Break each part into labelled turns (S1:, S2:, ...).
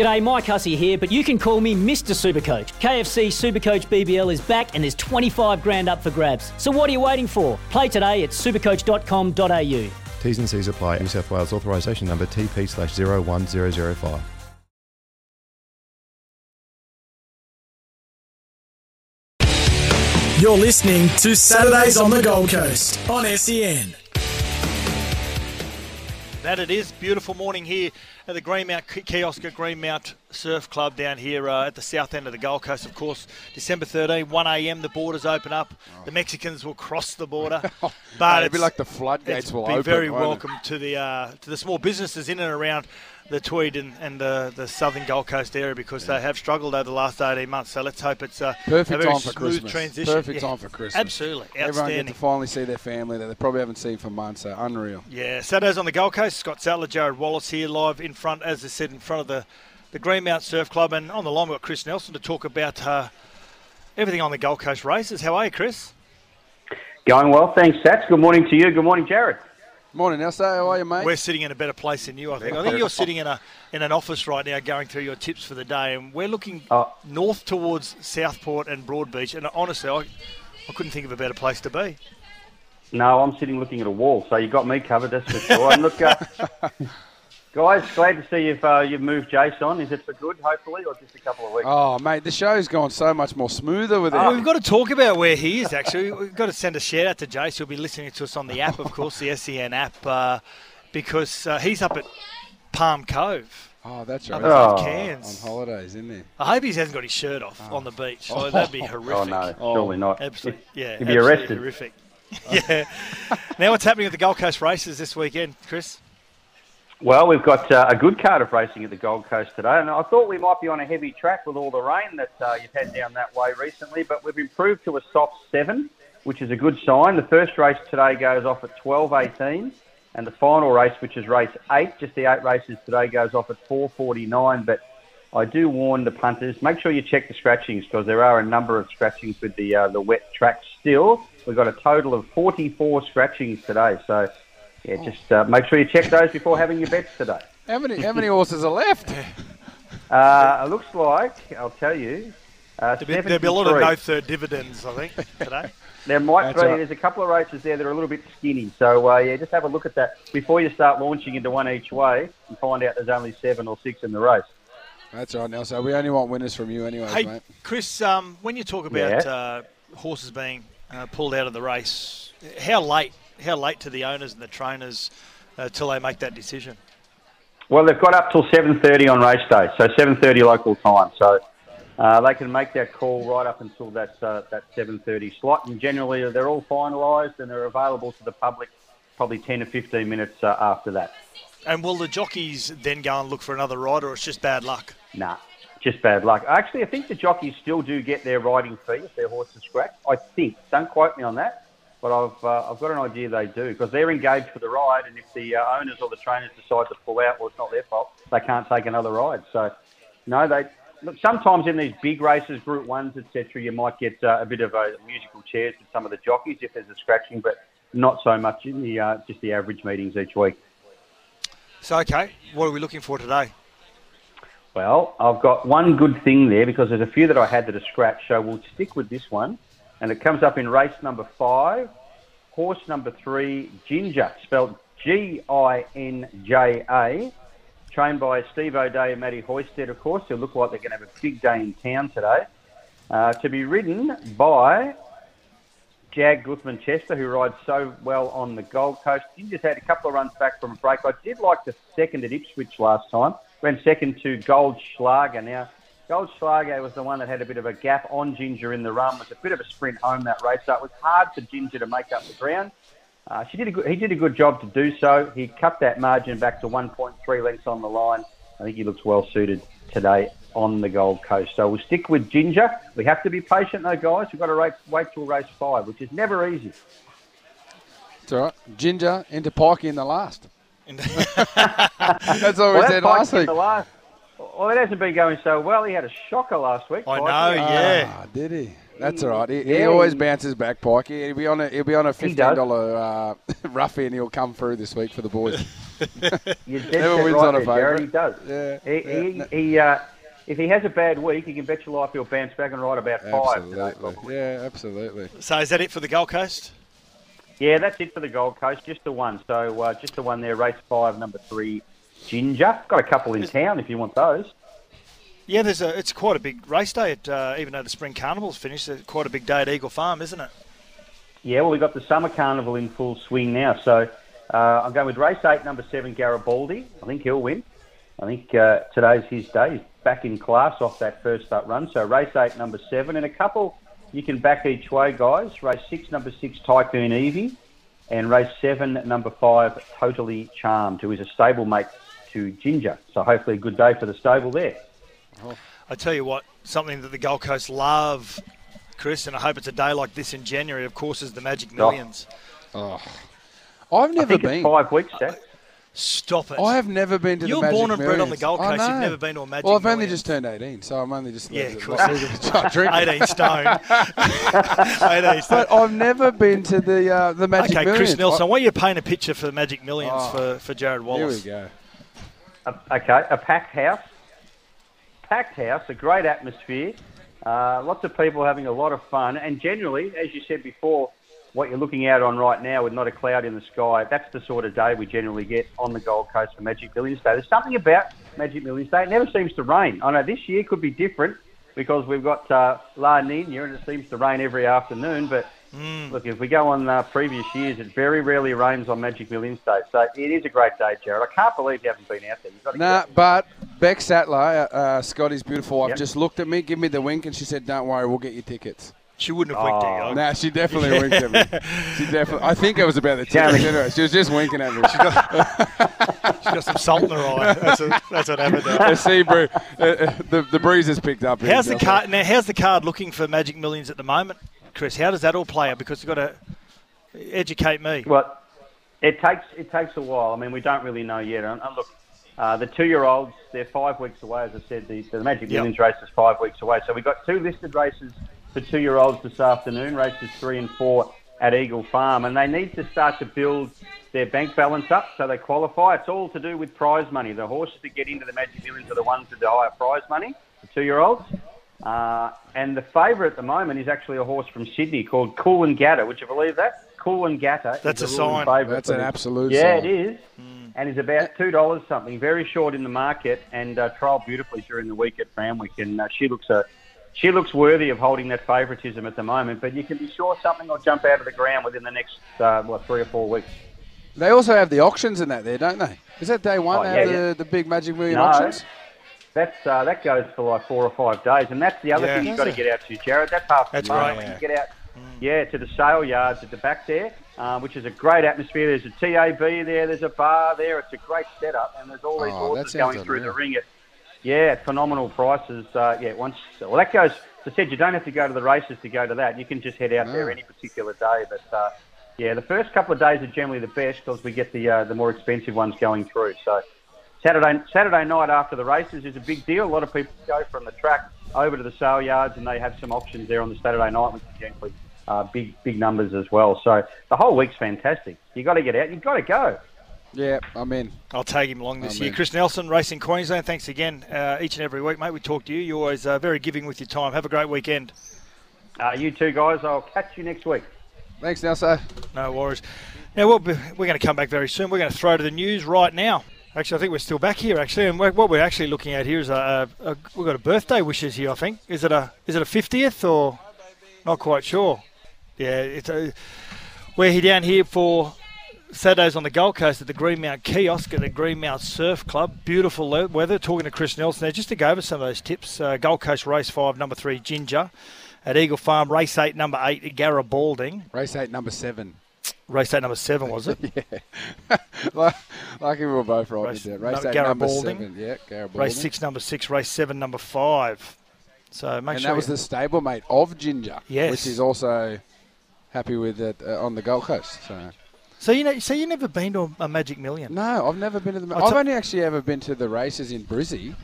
S1: G'day, Mike Hussey here, but you can call me Mr. Supercoach. KFC Supercoach BBL is back and there's 25 grand up for grabs. So what are you waiting for? Play today at supercoach.com.au.
S2: T's and C's apply. New South Wales authorisation number TP slash 01005.
S3: You're listening to Saturdays on the Gold Coast on SEN.
S4: That it is. Beautiful morning here at the Greenmount Kiosk at Greenmount Surf Club down here uh, at the south end of the Gold Coast. Of course, December 13, 1am, the borders open up. The Mexicans will cross the border. But
S5: It'd be like the floodgates will
S4: be
S5: open.
S4: very
S5: it?
S4: welcome to the uh, to the small businesses in and around the Tweed and, and the, the southern Gold Coast area because they have struggled over the last 18 months. So let's hope it's a, a
S5: Perfect
S4: very
S5: time for
S4: smooth
S5: Christmas.
S4: transition.
S5: Perfect
S4: Yeah,
S5: time for Christmas.
S4: Absolutely.
S5: Everyone get to finally see their family that they probably haven't seen for months. So unreal.
S4: Yeah, Saturdays on the Gold Coast. Scott Sattler, Jared Wallace here live in front, as I said, in front of the, the Greenmount Surf Club. And on the line, we've got Chris Nelson to talk about uh, everything on the Gold Coast races. How are you, Chris?
S6: Going well, thanks, Sats. Good morning to you. Good morning, Jared.
S5: Morning, Elsa. How are you, mate?
S4: We're sitting in a better place than you, I think. I think you're sitting in a in an office right now going through your tips for the day, and we're looking
S6: Oh.
S4: north towards Southport and Broadbeach. And honestly, I, I couldn't think of a better place to be.
S6: No, I'm sitting looking at a wall, so you got me covered, that's for sure. and look, uh, guys, glad to see you've, uh, you've moved Jace on. Is it for good, hopefully, or just a couple of weeks?
S5: Oh, mate, the show's gone so much more smoother with it.
S4: Well, we've got to talk about where he is, actually. We've got to send a shout out to Jace. He'll be listening to us on the app, of course, the SEN app, uh, because uh, he's up at Palm Cove.
S5: Oh, that's
S4: Up
S5: right.
S4: at
S6: Oh.
S5: On holidays, isn't he?
S4: I hope he hasn't got his shirt off on the beach. So that'd be horrific.
S6: Oh, no, surely not.
S4: Absolutely, yeah.
S6: You'd be
S4: absolutely
S6: arrested.
S4: Horrific. yeah. now, what's happening at the Gold Coast races this weekend, Chris?
S6: Well, we've got uh, a good card of racing at the Gold Coast today, and I thought we might be on a heavy track with all the rain that uh, you've had down that way recently, but we've improved to a soft seven, which is a good sign. The first race today goes off at 12.18, and the final race, which is race eight, just the eight races today, goes off at 4.49, but I do warn the punters, make sure you check the scratchings because there are a number of scratchings with the uh, the wet track still. We've got a total of 44 scratchings today, so yeah, just uh, make sure you check those before having your bets today.
S5: How many how many horses are left?
S6: Uh, it looks like, I'll tell you, uh,
S4: There'll be, there'll be a lot of no third dividends, I think, today.
S6: There might
S5: That's
S6: be.
S5: right.
S6: There's a couple of races there that are a little bit skinny. So uh, yeah, just have a look at that before you start launching into one each way and find out there's only seven or six in the race.
S5: That's right, Nelson. We only want winners from you, anyways,
S4: hey,
S5: mate.
S4: Chris, um, when you talk about
S6: Yeah.
S4: uh, horses being uh, pulled out of the race, how late? How late to the owners and the trainers uh, till they make that decision?
S6: Well, they've got up till 7:30 on race day, so 7:30 local time. So uh, they can make that call right up until that uh, that 7:30 slot. And generally, they're all finalised and they're available to the public probably 10 to 15 minutes uh, after that.
S4: And will the jockeys then go and look for another rider, or it's just bad luck?
S6: Nah, just bad luck. Actually, I think the jockeys still do get their riding fee if their horse is scratched. I think. Don't quote me on that, but I've uh, I've got an idea they do because they're engaged for the ride, and if the uh, owners or the trainers decide to pull out, well, it's not their fault. They can't take another ride. So, no, they. Look, sometimes in these big races, Group Ones, etc., you might get uh, a bit of a musical chairs with some of the jockeys if there's a scratching, but not so much in the uh, just the average meetings each week.
S4: So, okay, what are we looking for today?
S6: Well, I've got one good thing there because there's a few that I had that are scratched, so we'll stick with this one. And it comes up in race number five, horse number three, Ginger, spelled G I N J A, trained by Steve O'Dea and Matty Hoysted, of course. They look like they're going to have a big day in town today. Uh, to be ridden by Jag Guthmann-Chester, who rides so well on the Gold Coast. Just had a couple of runs back from a break. I did like the second at Ipswich last time. Went second to Goldschlager. Now, Goldschlager was the one that had a bit of a gap on Ginger in the run. It was a bit of a sprint home that race, so it was hard for Ginger to make up the ground. Uh, she did a good, he did a good job to do so. He cut that margin back to 1.3 lengths on the line. I think he looks well suited today on the Gold Coast. So we'll stick with Ginger. We have to be patient though, guys. We've got to wait, wait till race five, which is never easy.
S5: It's all right. Ginger into Pikey in the last.
S4: And-
S5: That's all we
S6: Well,
S5: said
S6: that
S5: last
S6: Pikes in
S5: week.
S6: The last, well, it hasn't been going so well. He had a shocker last week.
S4: I
S6: Pikey.
S4: know, yeah.
S5: Ah, did he? That's all right. He, he
S6: Yeah,
S5: always
S6: he-
S5: bounces back, Pikey. He'll be on a he'll be on a
S6: He
S5: fifteen
S6: does.
S5: dollar uh, roughie, and he'll come through this week for the boys.
S6: You're dead
S5: Never
S6: set
S5: wins
S6: right
S5: on a
S6: there, Jared. He does.
S5: Yeah,
S6: He,
S5: yeah,
S6: he, he, uh, if he has a bad week, you can bet your life he'll bounce back and ride about five.
S5: Absolutely. Yeah, absolutely.
S4: So is that it for the Gold Coast?
S6: Yeah, that's it for the Gold Coast. Just the one. So uh, just the one there. Race five, number three, Ginger. Got a couple in town if you want those.
S4: Yeah, there's a. It's quite a big race day. At, uh, even though the spring carnival's finished, it's quite a big day at Eagle Farm, isn't it?
S6: Yeah, well, we've got the summer carnival in full swing now. So uh, I'm going with race eight, number seven, Garibaldi. I think he'll win. I think uh, today's his day. He's back in class off that first up run. So race eight, number seven, and a couple you can back each way, guys. Race six, number six, Tycoon Evie, and race seven, number five, Totally Charmed, who is a stablemate to Ginger. So hopefully a good day for the stable there.
S4: I tell you what, something that the Gold Coast love, Chris, and I hope it's a day like this in January. Of course, is the Magic Millions.
S5: I've
S6: I
S5: never
S6: think
S5: been.
S6: it's five weeks, Jack.
S4: Stop it!
S5: I have never been to the Gold Coast.
S4: You're
S5: the Magic
S4: born and bred on the Gold Coast. You've never been to a Magic
S5: Well, I've only
S4: Millions.
S5: just turned 18, so I'm only just
S4: Yeah, of course.
S5: legal to start drinking.
S4: 18 stone. 18 stone.
S5: But I've never been to the uh, the Magic
S4: Okay,
S5: Millions.
S4: Chris Nelson, why don't you paint a picture for the Magic Millions
S5: Oh.
S4: for, for Jared Wallace?
S5: Here we go.
S6: A- Okay, a packed house. Packed house, a great atmosphere. Uh, lots of people having a lot of fun. And generally, as you said before, what you're looking out on right now with not a cloud in the sky, that's the sort of day we generally get on the Gold Coast for Magic Millions Day. There's something about Magic Millions Day. It never seems to rain. I know this year could be different because we've got uh, La Nina and it seems to rain every afternoon. But look, if we go on uh, previous years, it very rarely rains on Magic Millions Day. So it is a great day, Jared. I can't believe you haven't been out there. You've got to
S5: Nah, but Beck Sattler, uh, uh, Scotty's beautiful wife,
S6: Yep.
S5: just looked at me, give me the wink, and she said, "Don't worry, we'll get you tickets."
S4: She wouldn't have winked
S6: Oh.
S4: at you.
S5: Nah, she definitely winked at me. She definitely. I think it was about the
S6: Damn
S5: tickets.
S6: it.
S5: Anyway, she was just winking at me.
S4: She's got some salt in her eye. That's, a, that's what happened there.
S5: the sea breeze, uh, uh, the the breeze has picked up. here,
S4: How's the card now? How's the card looking for Magic Millions at the moment, Chris? How does that all play out? Because you've got to educate me.
S6: Well, it takes it takes a while. I mean, we don't really know yet. And, and look, uh, the two-year-olds they're five weeks away. As I said, the, the Magic
S4: Yep.
S6: Millions race is five weeks away. So we've got two listed races for two-year-olds this afternoon. Races three and four at Eagle Farm, and they need to start to build their bank balance up so they qualify. It's all to do with prize money. The horses that get into the Magic Millions are the ones with the higher prize money. The two-year-olds. Uh, and the favourite at the moment is actually a horse from Sydney called Coolangatta. Would you believe that? Coolangatta.
S4: That's
S6: is
S4: a
S6: the
S4: sign.
S6: favourite
S5: That's an absolute
S6: Yeah,
S5: sign.
S6: it is. And is about two dollars something. Very short in the market, and uh, trialled beautifully during the week at Randwick. And uh, she looks a, she looks worthy of holding that favouritism at the moment. But you can be sure something will jump out of the ground within the next uh, what three or four weeks.
S5: They also have the auctions in that there, don't they? Is that day one?
S6: Oh,
S5: they
S6: yeah,
S5: have
S6: yeah.
S5: the, the big Magic Million
S6: No.
S5: auctions?
S6: That's uh, that goes for like four or five days, and that's the other
S4: Yeah.
S6: thing you've got to get out to, Jared. That's half
S4: That's
S6: the fun.
S4: right.
S6: When you get out, yeah, to the sale yards at the back there, uh, which is a great atmosphere. There's a TAB there. There's a bar there. It's a great setup, and there's all these
S5: Oh,
S6: horses
S5: sounds
S6: going through the ring at yeah, at phenomenal prices. Uh, yeah, once well that goes. As I said, you don't have to go to the races to go to that. You can just head out there any particular day. But uh, yeah, the first couple of days are generally the best because we get the uh, the more expensive ones going through. So. Saturday Saturday night after the races is a big deal. A lot of people go from the track over to the sale yards, and they have some options there on the Saturday night, which is generally uh, big big numbers as well. So the whole week's fantastic. You got to get out. You've got to go.
S5: Yeah, I'm in.
S4: I'll take him along this
S5: Amen.
S4: year. Chris Nelson, Racing Queensland. Thanks again, uh, each and every week, mate. We talk to you. You're always uh, very giving with your time. Have a great weekend.
S6: Uh, you two guys, I'll catch you next week.
S5: Thanks, Nelson.
S4: No worries. Now we'll be, we're going to come back very soon. We're going to throw to the news right now. Actually, I think we're still back here. Actually, and we're, what we're actually looking at here is a, a, a we've got a birthday wishes here. I think is it a is it a fiftieth or not quite sure. Yeah, it's a we're here down here for Saturdays on the Gold Coast at the Greenmount Kiosk at the Greenmount Surf Club. Beautiful weather. Talking to Chris Nelson there just to go over some of those tips. Uh, Gold Coast Race Five, number three, Ginger. At Eagle Farm, race eight, number eight, Garibaldi.
S5: Race eight, number seven.
S4: Race eight, number seven, was it?
S5: Yeah. Lucky we were both right
S4: Race-
S5: with that. Race
S4: no,
S5: eight, number seven. Yeah.
S4: Race six, number six. Race seven, number five. So make
S5: and
S4: sure.
S5: that was the stablemate of Ginger,
S4: Yes.
S5: which is also happy with it uh, on the Gold Coast. So
S4: so you know, so you never been to a, Magic Million?
S5: no, I've never been to the.
S4: I'll
S5: I've only actually ever been to the races in Brizzy,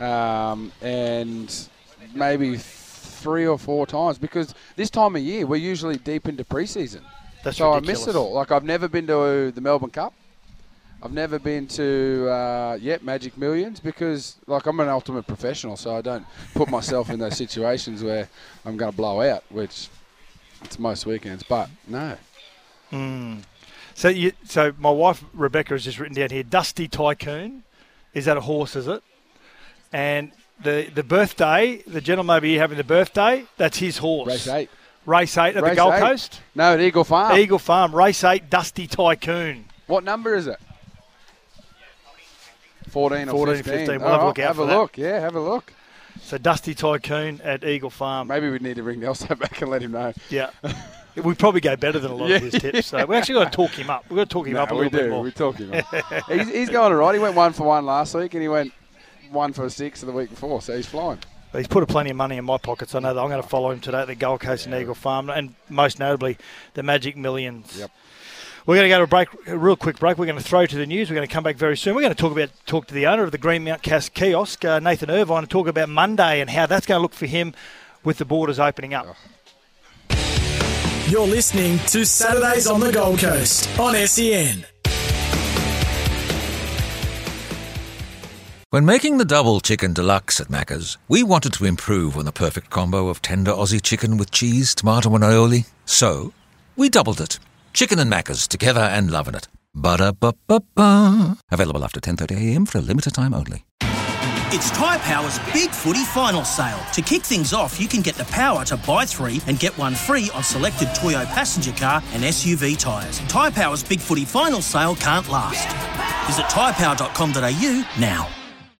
S5: um, and maybe three or four times because this time of year we're usually deep into preseason.
S4: That's
S5: so
S4: ridiculous.
S5: I miss it all. Like I've never been to the Melbourne Cup. I've never been to uh, yet Magic Millions because, like, I'm an ultimate professional, so I don't put myself in those situations where I'm going to blow out, which it's most weekends. But no,
S4: So, you, so my wife Rebecca has just written down here, Dusty Tycoon. Is that a horse? Is it? And the the birthday, the gentleman over here having the birthday, that's his horse.
S5: race eight.
S4: Race eight at
S5: Race
S4: the Gold
S5: eight.
S4: Coast.
S5: No, at Eagle Farm.
S4: Eagle Farm, race eight, Dusty Tycoon.
S5: What number is it? 14 or
S4: 14,
S5: 15.
S4: 15. We'll
S5: All
S4: have a
S5: right,
S4: look out
S5: have a
S4: that.
S5: look. Yeah, have a look.
S4: So Dusty Tycoon at Eagle Farm.
S5: Maybe we need to ring Nelson back and let him know.
S4: Yeah. We probably go better than a lot of his tips. So we actually got to talk him up. We've got to talk him
S5: No,
S4: up a little
S5: do.
S4: bit more.
S5: We're talking. he's, he's going all right. He went one for one last week, and he went one for six the week before. So he's flying.
S4: But he's put a plenty of money in my pockets. I know that I'm going to follow him today at the Gold Coast and Eagle Farm, and most notably the Magic Millions.
S5: Yep.
S4: We're going to go to a break, a real quick break. We're going to throw to the news. We're going to come back very soon. We're going to talk about talk to the owner of the Greenmount Cas kiosk, uh, Nathan Irvine, and talk about Monday and how that's going to look for him with the borders opening up.
S3: You're listening to Saturdays on the Gold Coast on SEN.
S7: When making the double chicken deluxe at Macca's, we wanted to improve on the perfect combo of tender Aussie chicken with cheese, tomato, and aioli. So, we doubled it. Chicken and Macca's together and loving it. Ba-da-ba-ba-ba. Available after 10.30am for a limited time only.
S8: It's Tyre Power's Big Footy Final Sale. To kick things off, you can get the power to buy three and get one free on selected Toyo passenger car and SUV tyres. Tyre Power's Big Footy Final Sale can't last. Visit tyrepower.com.au now.